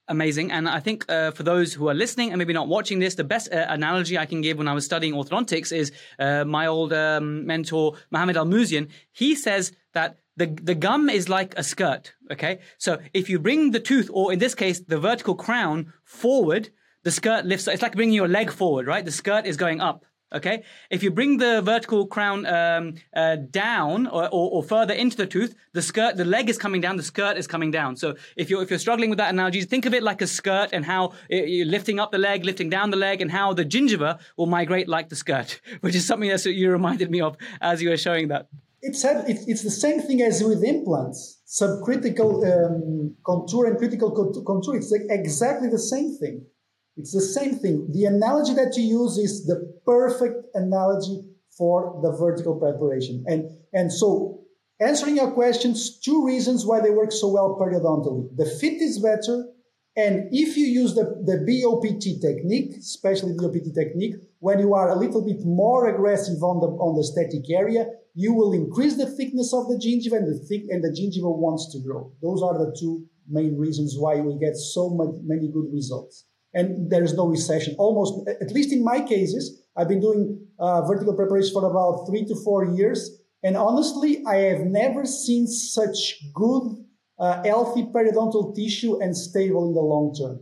amazing. And I think uh, for those who are listening and maybe not watching this, the best uh, analogy I can give when I was studying orthodontics is uh, my old um, mentor, Mohammad Almuzian. He says that the, the gum is like a skirt. Okay. So if you bring the tooth, or in this case, the vertical crown forward, the skirt lifts. It's like bringing your leg forward, right? The skirt is going up. Okay, if you bring the vertical crown um, uh, down or, or, or, further into the tooth, the skirt, the leg is coming down, the skirt is coming down. So if you're if you're struggling with that analogy, think of it like a skirt and how you're lifting up the leg, lifting down the leg, and how the gingiva will migrate like the skirt, which is something that you reminded me of as you were showing that. It's it's the same thing as with implants, subcritical um, contour and critical contour. It's exactly the same thing. It's the same thing. The analogy that you use is the perfect analogy for the vertical preparation. And, and so answering your questions, two reasons why they work so well periodontally. The fit is better. And if you use the, the BOPT technique, especially the BOPT technique, when you are a little bit more aggressive on the, on the static area, you will increase the thickness of the gingiva and the thick, and the gingiva wants to grow. Those are the two main reasons why we get so much, many good results and there is no recession. Almost, at least in my cases, I've been doing uh, vertical preparation for about three to four years. And honestly, I have never seen such good, uh, healthy periodontal tissue and stable in the long term.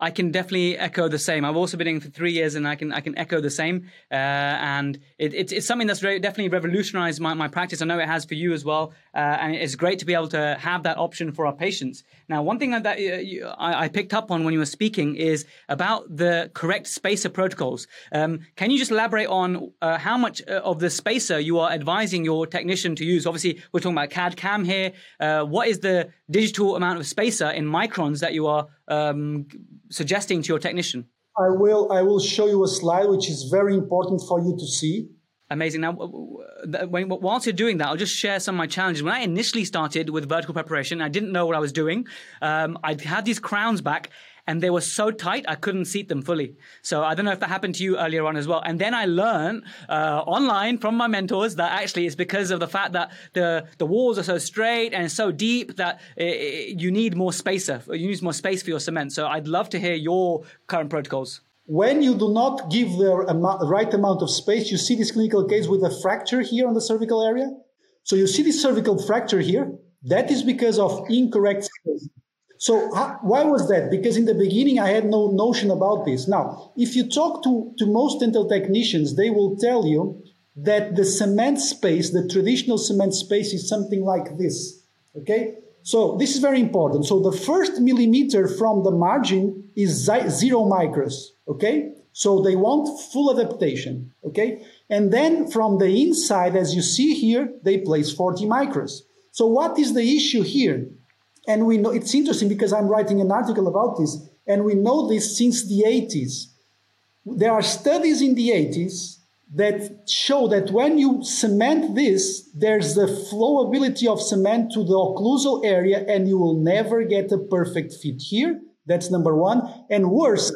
I can definitely echo the same. I've also been in for three years, and I can I can echo the same. Uh, and it, it's, it's something that's very, definitely revolutionized my, my practice. I know it has for you as well, uh, and it's great to be able to have that option for our patients. Now, one thing that uh, you, I, I, picked up on when you were speaking is about the correct spacer protocols. Um, can you just elaborate on uh, how much uh, of the spacer you are advising your technician to use? Obviously, we're talking about CAD CAM here. What is the digital amount of spacer in microns that you are um, suggesting to your technician? I will. I will show you a slide which is very important for you to see. Amazing. Now, when, whilst you're doing that, I'll just share some of my challenges. When I initially started with vertical preparation, I didn't know what I was doing. Um, I had these crowns back, and they were so tight I couldn't seat them fully. So I don't know if that happened to you earlier on as well. And then I learned uh, online from my mentors that actually it's because of the fact that the the walls are so straight and so deep that it, it, you need more spacer. You need more space for your cement. So I'd love to hear your current protocols. When you do not give the right amount of space, you see this clinical case with a fracture here on the cervical area. So you see this cervical fracture here. That is because of incorrect space. So how, why was that? Because in the beginning I had no notion about this. Now, if you talk to, to most dental technicians, they will tell you that the cement space, the traditional cement space is something like this. Okay? So this is very important. So the first millimeter from the margin is zero micros. Okay? So they want full adaptation. Okay? And then from the inside, as you see here, they place 40 micros. So what is the issue here? And we know it's interesting because I'm writing an article about this, and we know this since the 80s. There are studies in the 80s that show that when you cement this, there's the flowability of cement to the occlusal area, and you will never get a perfect fit here. That's number one. And worse,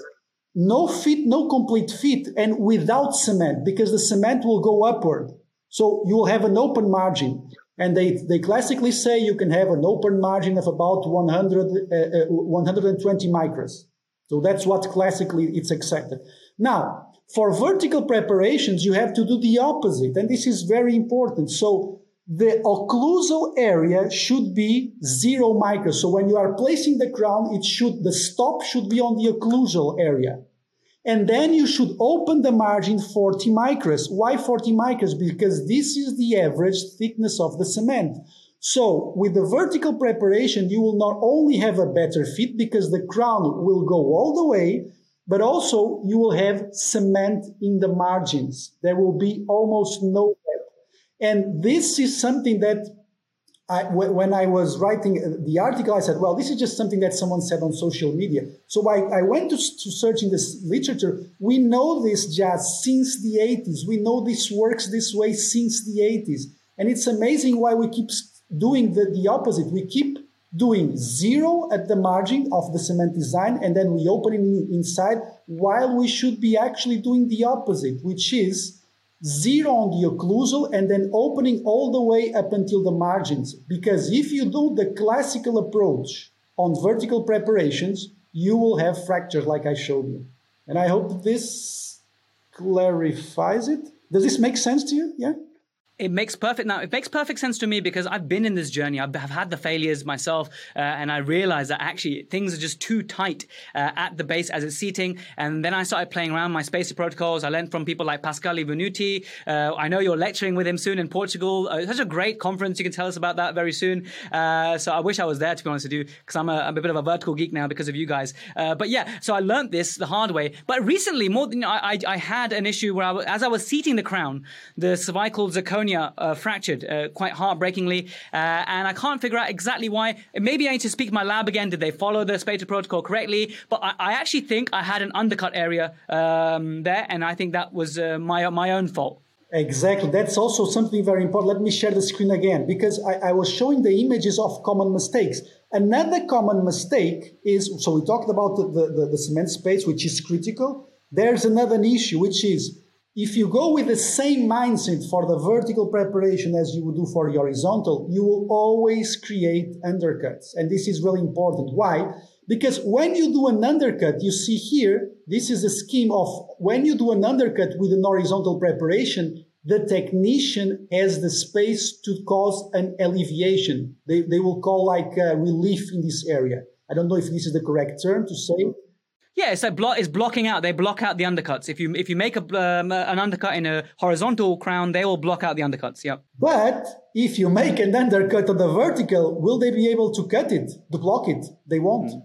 no fit, no complete fit, and without cement, because the cement will go upward. So you will have an open margin. And they, they classically say you can have an open margin of about 100, uh, uh, 120 micros. So that's what classically it's accepted. Now, for vertical preparations, you have to do the opposite. And this is very important. So the occlusal area should be zero micros. So when you are placing the crown, it should, the stop should be on the occlusal area. And then you should open the margin 40 micros. Why 40 micros? Because this is the average thickness of the cement. So with the vertical preparation, you will not only have a better fit because the crown will go all the way, but also you will have cement in the margins. There will be almost no gap. And this is something that I, when I was writing uh, the article, I said, well, this is just something that someone said on social media. So I, I went to, to search in this literature. We know this Jaz since the 80s. We know this works this way since the 80s. And it's amazing why we keep doing the, the opposite. We keep doing zero at the margin of the cement design and then we open it inside while we should be actually doing the opposite, which is zero on the occlusal and then opening all the way up until the margins. Because if you do the classical approach on vertical preparations, you will have fractures like I showed you. And I hope this clarifies it. Does this make sense to you? Yeah? It makes perfect now. It makes perfect sense to me because I've been in this journey. I've, I've had the failures myself, uh, and I realized that actually things are just too tight uh, at the base as it's seating. And then I started playing around my spacer protocols. I learned from people like Pascal Venuti. Uh, I know you're lecturing with him soon in Portugal. Uh, such a great conference. You can tell us about that very soon. Uh, so I wish I was there to be honest with you, because I'm a, I'm a bit of a vertical geek now because of you guys. Uh, but yeah, so I learned this the hard way. But recently, more than you know, I, I, had an issue where I, as I was seating the crown, the cervical zirconia uh, fractured uh, quite heartbreakingly, uh, and I can't figure out exactly why. Maybe I need to speak my lab again. Did they follow the spacer protocol correctly? But I, I actually think I had an undercut area um, there, and I think that was uh, my my own fault. Exactly. That's also something very important. Let me share the screen again because I, I, was showing the images of common mistakes. Another common mistake is so we talked about the, the, the, cement space, which is critical. There's another issue, which is if you go with the same mindset for the vertical preparation as you would do for the horizontal, you will always create undercuts. And this is really important. Why? Because when you do an undercut, you see here, this is a scheme of when you do an undercut with an horizontal preparation, the technician has the space to cause an alleviation. They, they will call like uh, relief in this area. I don't know if this is the correct term to say, yeah, it's like blo- it's blocking out. They block out the undercuts. If you if you make a, um, an undercut in a horizontal crown, they will block out the undercuts. Yep. But if you make an undercut on the vertical, will they be able to cut it, to block it? They won't. Mm.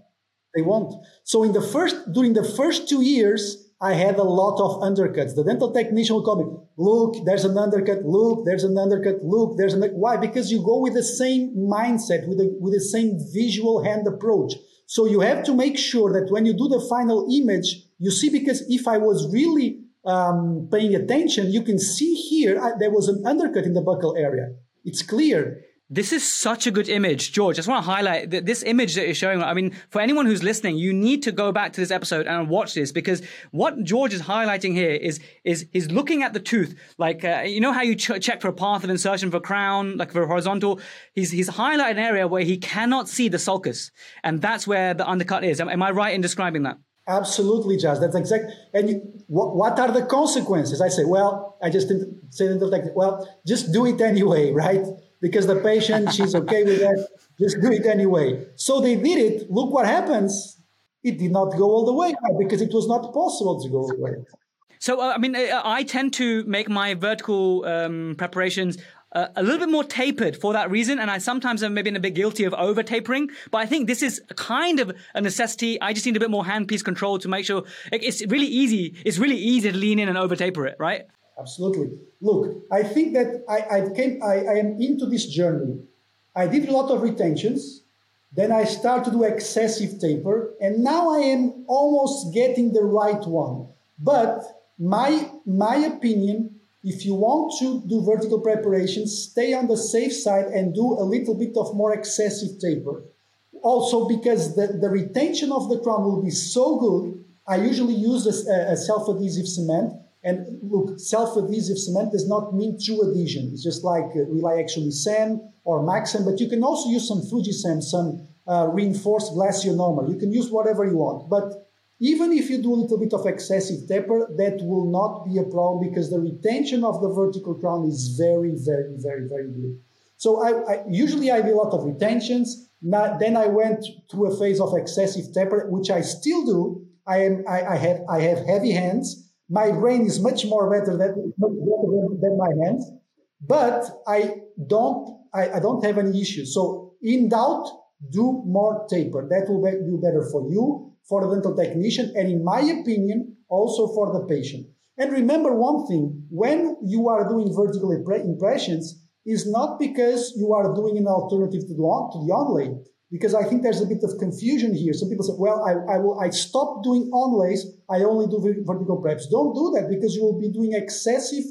They won't. So in the first during the first two years, I had a lot of undercuts. The dental technician will call me, look, there's an undercut, look, there's an undercut, look, there's an why? Because you go with the same mindset, with the with the same visual hand approach. So you have to make sure that when you do the final image, you see, because if I was really um, paying attention, you can see here I, there was an undercut in the buccal area. It's clear. This is such a good image, George. I just want to highlight that this image that you're showing. I mean, for anyone who's listening, you need to go back to this episode and watch this because what George is highlighting here is is he's looking at the tooth, like uh, you know how you ch- check for a path of insertion for crown, like for horizontal. He's he's highlighted an area where he cannot see the sulcus, and that's where the undercut is. Am, am I right in describing that? Absolutely, Jaz. That's exact. And you, what, what are the consequences? I say, well, I just didn't say it like, well, just do it anyway, right? Because the patient, she's okay with that. Just do it anyway. So they did it. Look what happens. It did not go all the way because it was not possible to go all the way. So, uh, I mean, uh, I tend to make my vertical um, preparations uh, a little bit more tapered for that reason. And I sometimes am maybe a bit guilty of over tapering, but I think this is kind of a necessity. I just need a bit more handpiece control to make sure it's really easy. It's really easy to lean in and over taper it, right? Absolutely. Look, I think that I, I came, I, I am into this journey. I did a lot of retentions. Then I start to do excessive taper, and now I am almost getting the right one. But my my opinion, if you want to do vertical preparation, stay on the safe side and do a little bit of more excessive taper. Also, because the, the retention of the crown will be so good, I usually use a, a self-adhesive cement and look, self-adhesive cement does not mean true adhesion. It's just like uh, RelyX Unicem or Maxcem, but you can also use some FujiCEM, some uh, reinforced glass ionomer. You can use whatever you want. But even if you do a little bit of excessive taper, that will not be a problem because the retention of the vertical crown is very, very, very, very good. So I, I usually I do a lot of retentions. Now, then I went through a phase of excessive taper, which I still do. I am I, I have I have heavy hands my brain is much more better than, than my hands, but I don't I, I don't have any issue. So in doubt, do more taper. That will be better for you, for the dental technician, and in my opinion, also for the patient. And remember one thing, when you are doing vertical impressions, is not because you are doing an alternative to the, to the onlay, because I think there's a bit of confusion here. Some people say, well, I, I will, I stop doing onlays, I only do vertical preps. Don't do that because you will be doing excessive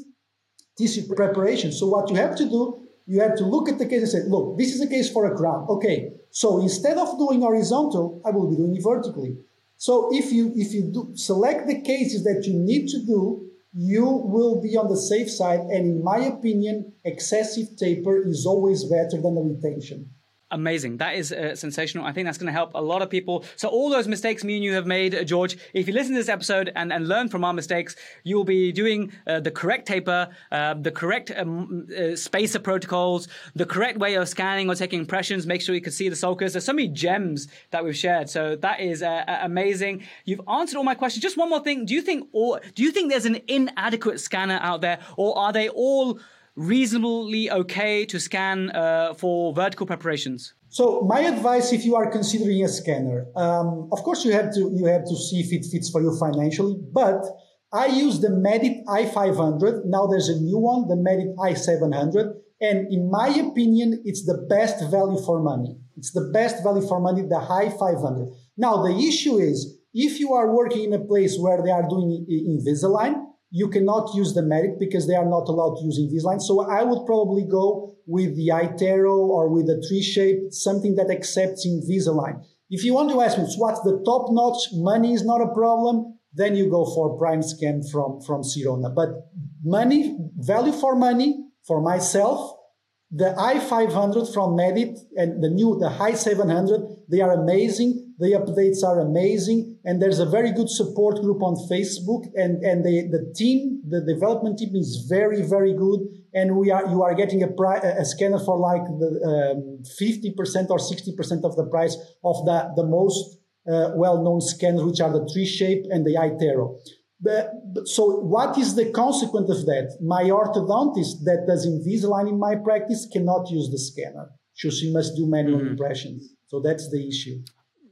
tissue preparation. So what you have to do, you have to look at the case and say, look, this is a case for a crown. Okay, so instead of doing horizontal, I will be doing it vertically. So if you if you do select the cases that you need to do, you will be on the safe side. And in my opinion, excessive taper is always better than the retention amazing. That is uh, sensational. I think that's going to help a lot of people. So all those mistakes me and you have made, George, if you listen to this episode and, and learn from our mistakes, you will be doing uh, the correct taper, uh, the correct um, uh, spacer protocols, the correct way of scanning or taking impressions. Make sure you can see the sulcus. There's so many gems that we've shared. So that is uh, amazing. You've answered all my questions. Just one more thing. Do you think, or do you think there's an inadequate scanner out there, or are they all reasonably okay to scan uh, for vertical preparations? So my advice, if you are considering a scanner, um, of course you have to you have to see if it fits for you financially. But I use the Medit i500. Now there's a new one, the Medit i700, and in my opinion, it's the best value for money. It's the best value for money, the i500. Now the issue is if you are working in a place where they are doing Invisalign, you cannot use the Medit because they are not allowed using use lines. So I would probably go with the iTero or with the 3Shape, something that accepts Invisalign. If you want to ask me what's the top notch, money is not a problem, then you go for Primescan from, from Sirona. But money, value for money, for myself, the i500 from Medit and the new, the i700, they are amazing. The updates are amazing, and there's a very good support group on Facebook. And and the the team, the development team, is very very good. And we are you are getting a, pri- a scanner for like the um, fifty um, percent or sixty percent of the price of the the most uh, well-known scanners, which are the 3Shape and the iTero. But, but, so what is the consequence of that? My orthodontist that does Invisalign in my practice cannot use the scanner. So she must do manual mm-hmm. impressions. So that's the issue.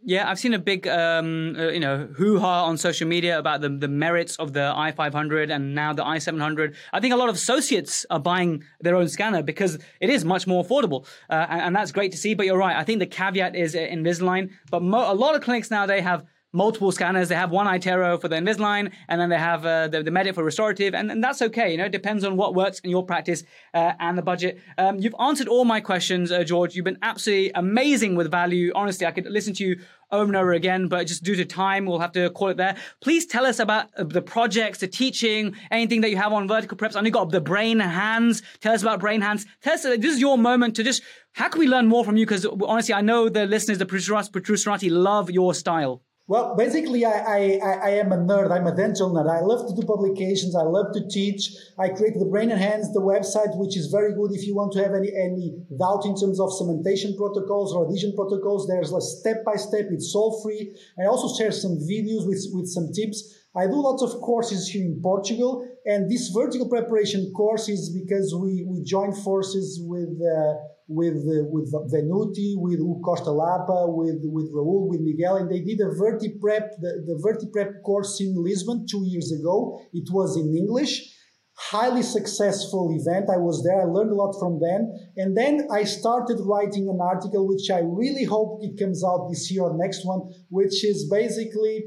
Yeah, I've seen a big, um, uh, you know, hoo-ha on social media about the, the merits of the i500 and now the i700. I think a lot of associates are buying their own scanner because it is much more affordable, uh, and, and, that's great to see. But you're right. I think the caveat is Invisalign. But mo- a lot of clinics now they have multiple scanners. They have one iTero for the Invisalign, and then they have uh, the, the Medit for restorative, and, and, that's okay. You know, it depends on what works in your practice uh, and the budget. Um, you've answered all my questions, uh, George. You've been absolutely amazing with value. Honestly, I could listen to you over and over again, but just due to time, we'll have to call it there. Please tell us about uh, the projects, the teaching, anything that you have on vertical preps. I know you got the brain hands. Tell us about brain hands. Tell us, uh, this is your moment to just, how can we learn more from you? Because honestly, I know the listeners, the Protruserati love your style. Well, basically, I, I, I am a nerd. I'm a dental nerd. I love to do publications. I love to teach. I created the Brain Enhance, the website, which is very good if you want to have any, any doubt in terms of cementation protocols or adhesion protocols. There's a step by step. It's all free. I also share some videos with, with some tips. I do lots of courses here in Portugal, and this vertical preparation course is because we, we joined forces with uh, with uh, with Venuti, with Costa Lapa, with with Raul, with Miguel, and they did a VertiPrep the, the VertiPrep course in Lisbon two years ago. It was in English, highly successful event. I was there. I learned a lot from them, and then I started writing an article, which I really hope it comes out this year or next one, which is basically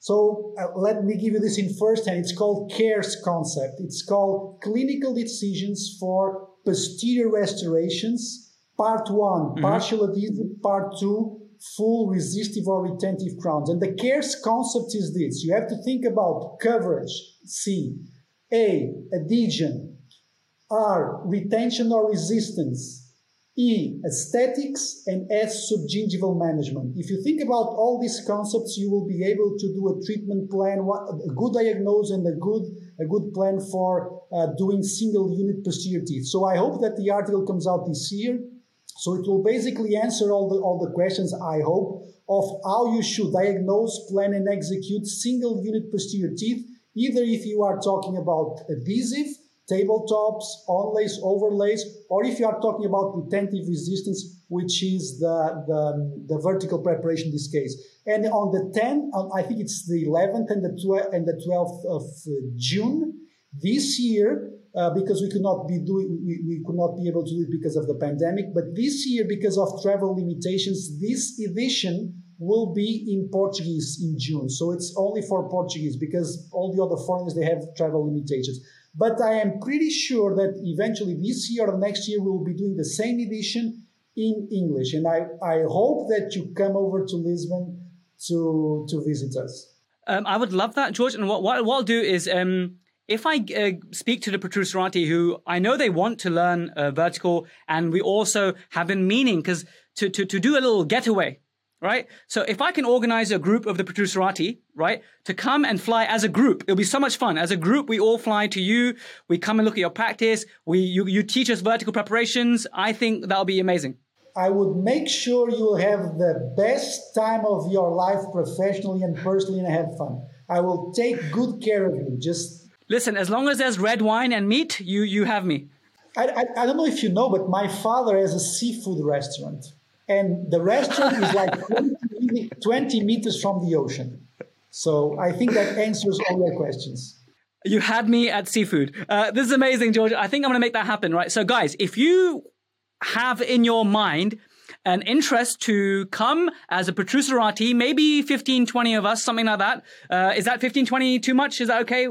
so uh, let me give you this in first hand. It's called CARES concept. It's called clinical decisions for posterior restorations. Part one, mm-hmm. partial adhesive. Part two, full resistive or retentive crowns. And the CARES concept is this. You have to think about coverage, C, A, adhesion, R, retention or resistance, E, aesthetics, and S, subgingival management. If you think about all these concepts, you will be able to do a treatment plan, a good diagnosis, and a good a good plan for uh, doing single unit posterior teeth. So I hope that the article comes out this year. So it will basically answer all the all the questions I hope of how you should diagnose, plan, and execute single unit posterior teeth. Either if you are talking about adhesive tabletops, onlays, overlays, or if you are talking about retentive resistance, which is the, the, the vertical preparation in this case. And on the 10th, I think it's the 11th and the 12th, and the 12th of uh, June this year, uh, because we could not be doing, we, we could not be able to do it because of the pandemic. But this year, because of travel limitations, this edition will be in Portuguese in June. So it's only for Portuguese because all the other foreigners they have travel limitations. But I am pretty sure that eventually this year or next year we will be doing the same edition in English. And I, I hope that you come over to Lisbon to to visit us. Um, I would love that, George. And what, what, what I'll do is um, if I uh, speak to the Protruserati, who I know they want to learn uh, vertical, and we also have been meaning because to, to, to do a little getaway right? So if I can organize a group of the Protruserati, right, to come and fly as a group, it'll be so much fun. As a group, we all fly to you. We come and look at your practice. We you, you teach us vertical preparations. I think that'll be amazing. I would make sure you'll have the best time of your life professionally and personally and have fun. I will take good care of you. Just listen, as long as there's red wine and meat, you you have me. I, I, I don't know if you know, but my father has a seafood restaurant and the restaurant is like 20, 20 meters from the ocean. So I think that answers all your questions. You had me at seafood. Uh, this is amazing, George. I think I'm going to make that happen, right? So, guys, if you have in your mind an interest to come as a Protruserati, maybe 15, 20 of us, something like that. Uh, is that 15, 20 too much? Is that okay?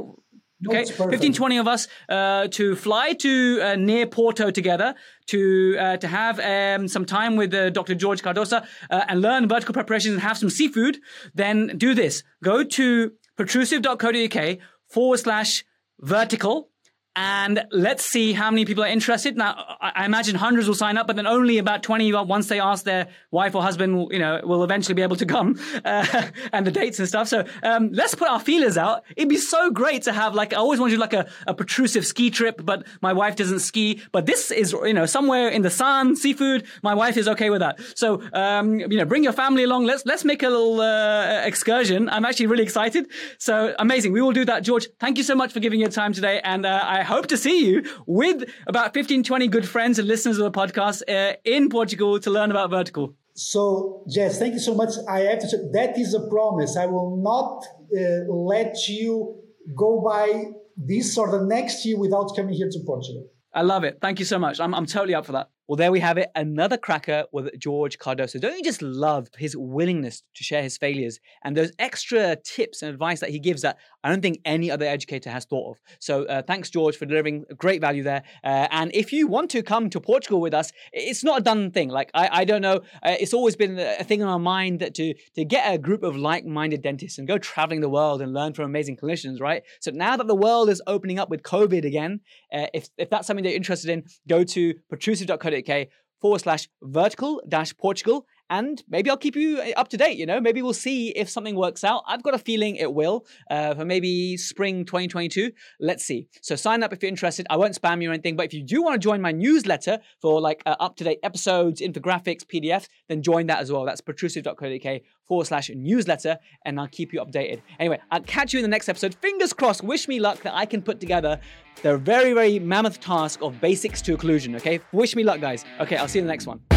Okay, 15, 20 of us uh, to fly to uh, near Porto together to uh, to have um, some time with uh, Dr. George Cardoso uh, and learn vertical preparations and have some seafood, then do this. Go to protrusive.co.uk forward slash vertical and let's see how many people are interested. Now, I imagine hundreds will sign up, but then only about 20, once they ask their wife or husband, you know, will eventually be able to come, uh, and the dates and stuff. So, um, let's put our feelers out. It'd be so great to have, like, I always wanted like a, a protrusive ski trip, but my wife doesn't ski. But this is, you know, somewhere in the sun, seafood. My wife is okay with that. So, um, you know, bring your family along. Let's, let's make a little, uh, excursion. I'm actually really excited. So amazing. We will do that. George, thank you so much for giving your time today. And, uh, I hope to see you with about 15, 20 good friends and listeners of the podcast uh, in Portugal to learn about vertical. So, Jess, thank you so much. I have to say that is a promise. I will not uh, let you go by this or the next year without coming here to Portugal. I love it. Thank you so much. I'm, I'm totally up for that. Well, there we have it. Another cracker with George Cardoso. Don't you just love his willingness to share his failures and those extra tips and advice that he gives that I don't think any other educator has thought of? So, uh, thanks, George, for delivering great value there. Uh, and if you want to come to Portugal with us, it's not a done thing. Like, I, I don't know, uh, it's always been a thing in our mind that to, to get a group of like minded dentists and go traveling the world and learn from amazing clinicians, right? So, now that the world is opening up with COVID again, uh, if, if that's something that you're interested in, go to protrusive.co.uk 5.k forward slash vertical dash Portugal and maybe I'll keep you uh, up to date. You know, maybe we'll see if something works out. I've got a feeling it will uh, for maybe spring 2022. Let's see. So sign up if you're interested. I won't spam you or anything, but if you do want to join my newsletter for like uh, up to date episodes, infographics, PDFs, then join that as well. That's protrusive.co.uk forward slash newsletter, and I'll keep you updated. Anyway, I'll catch you in the next episode. Fingers crossed. Wish me luck that I can put together the very, very mammoth task of basics to occlusion, okay? Wish me luck, guys. Okay, I'll see you in the next one.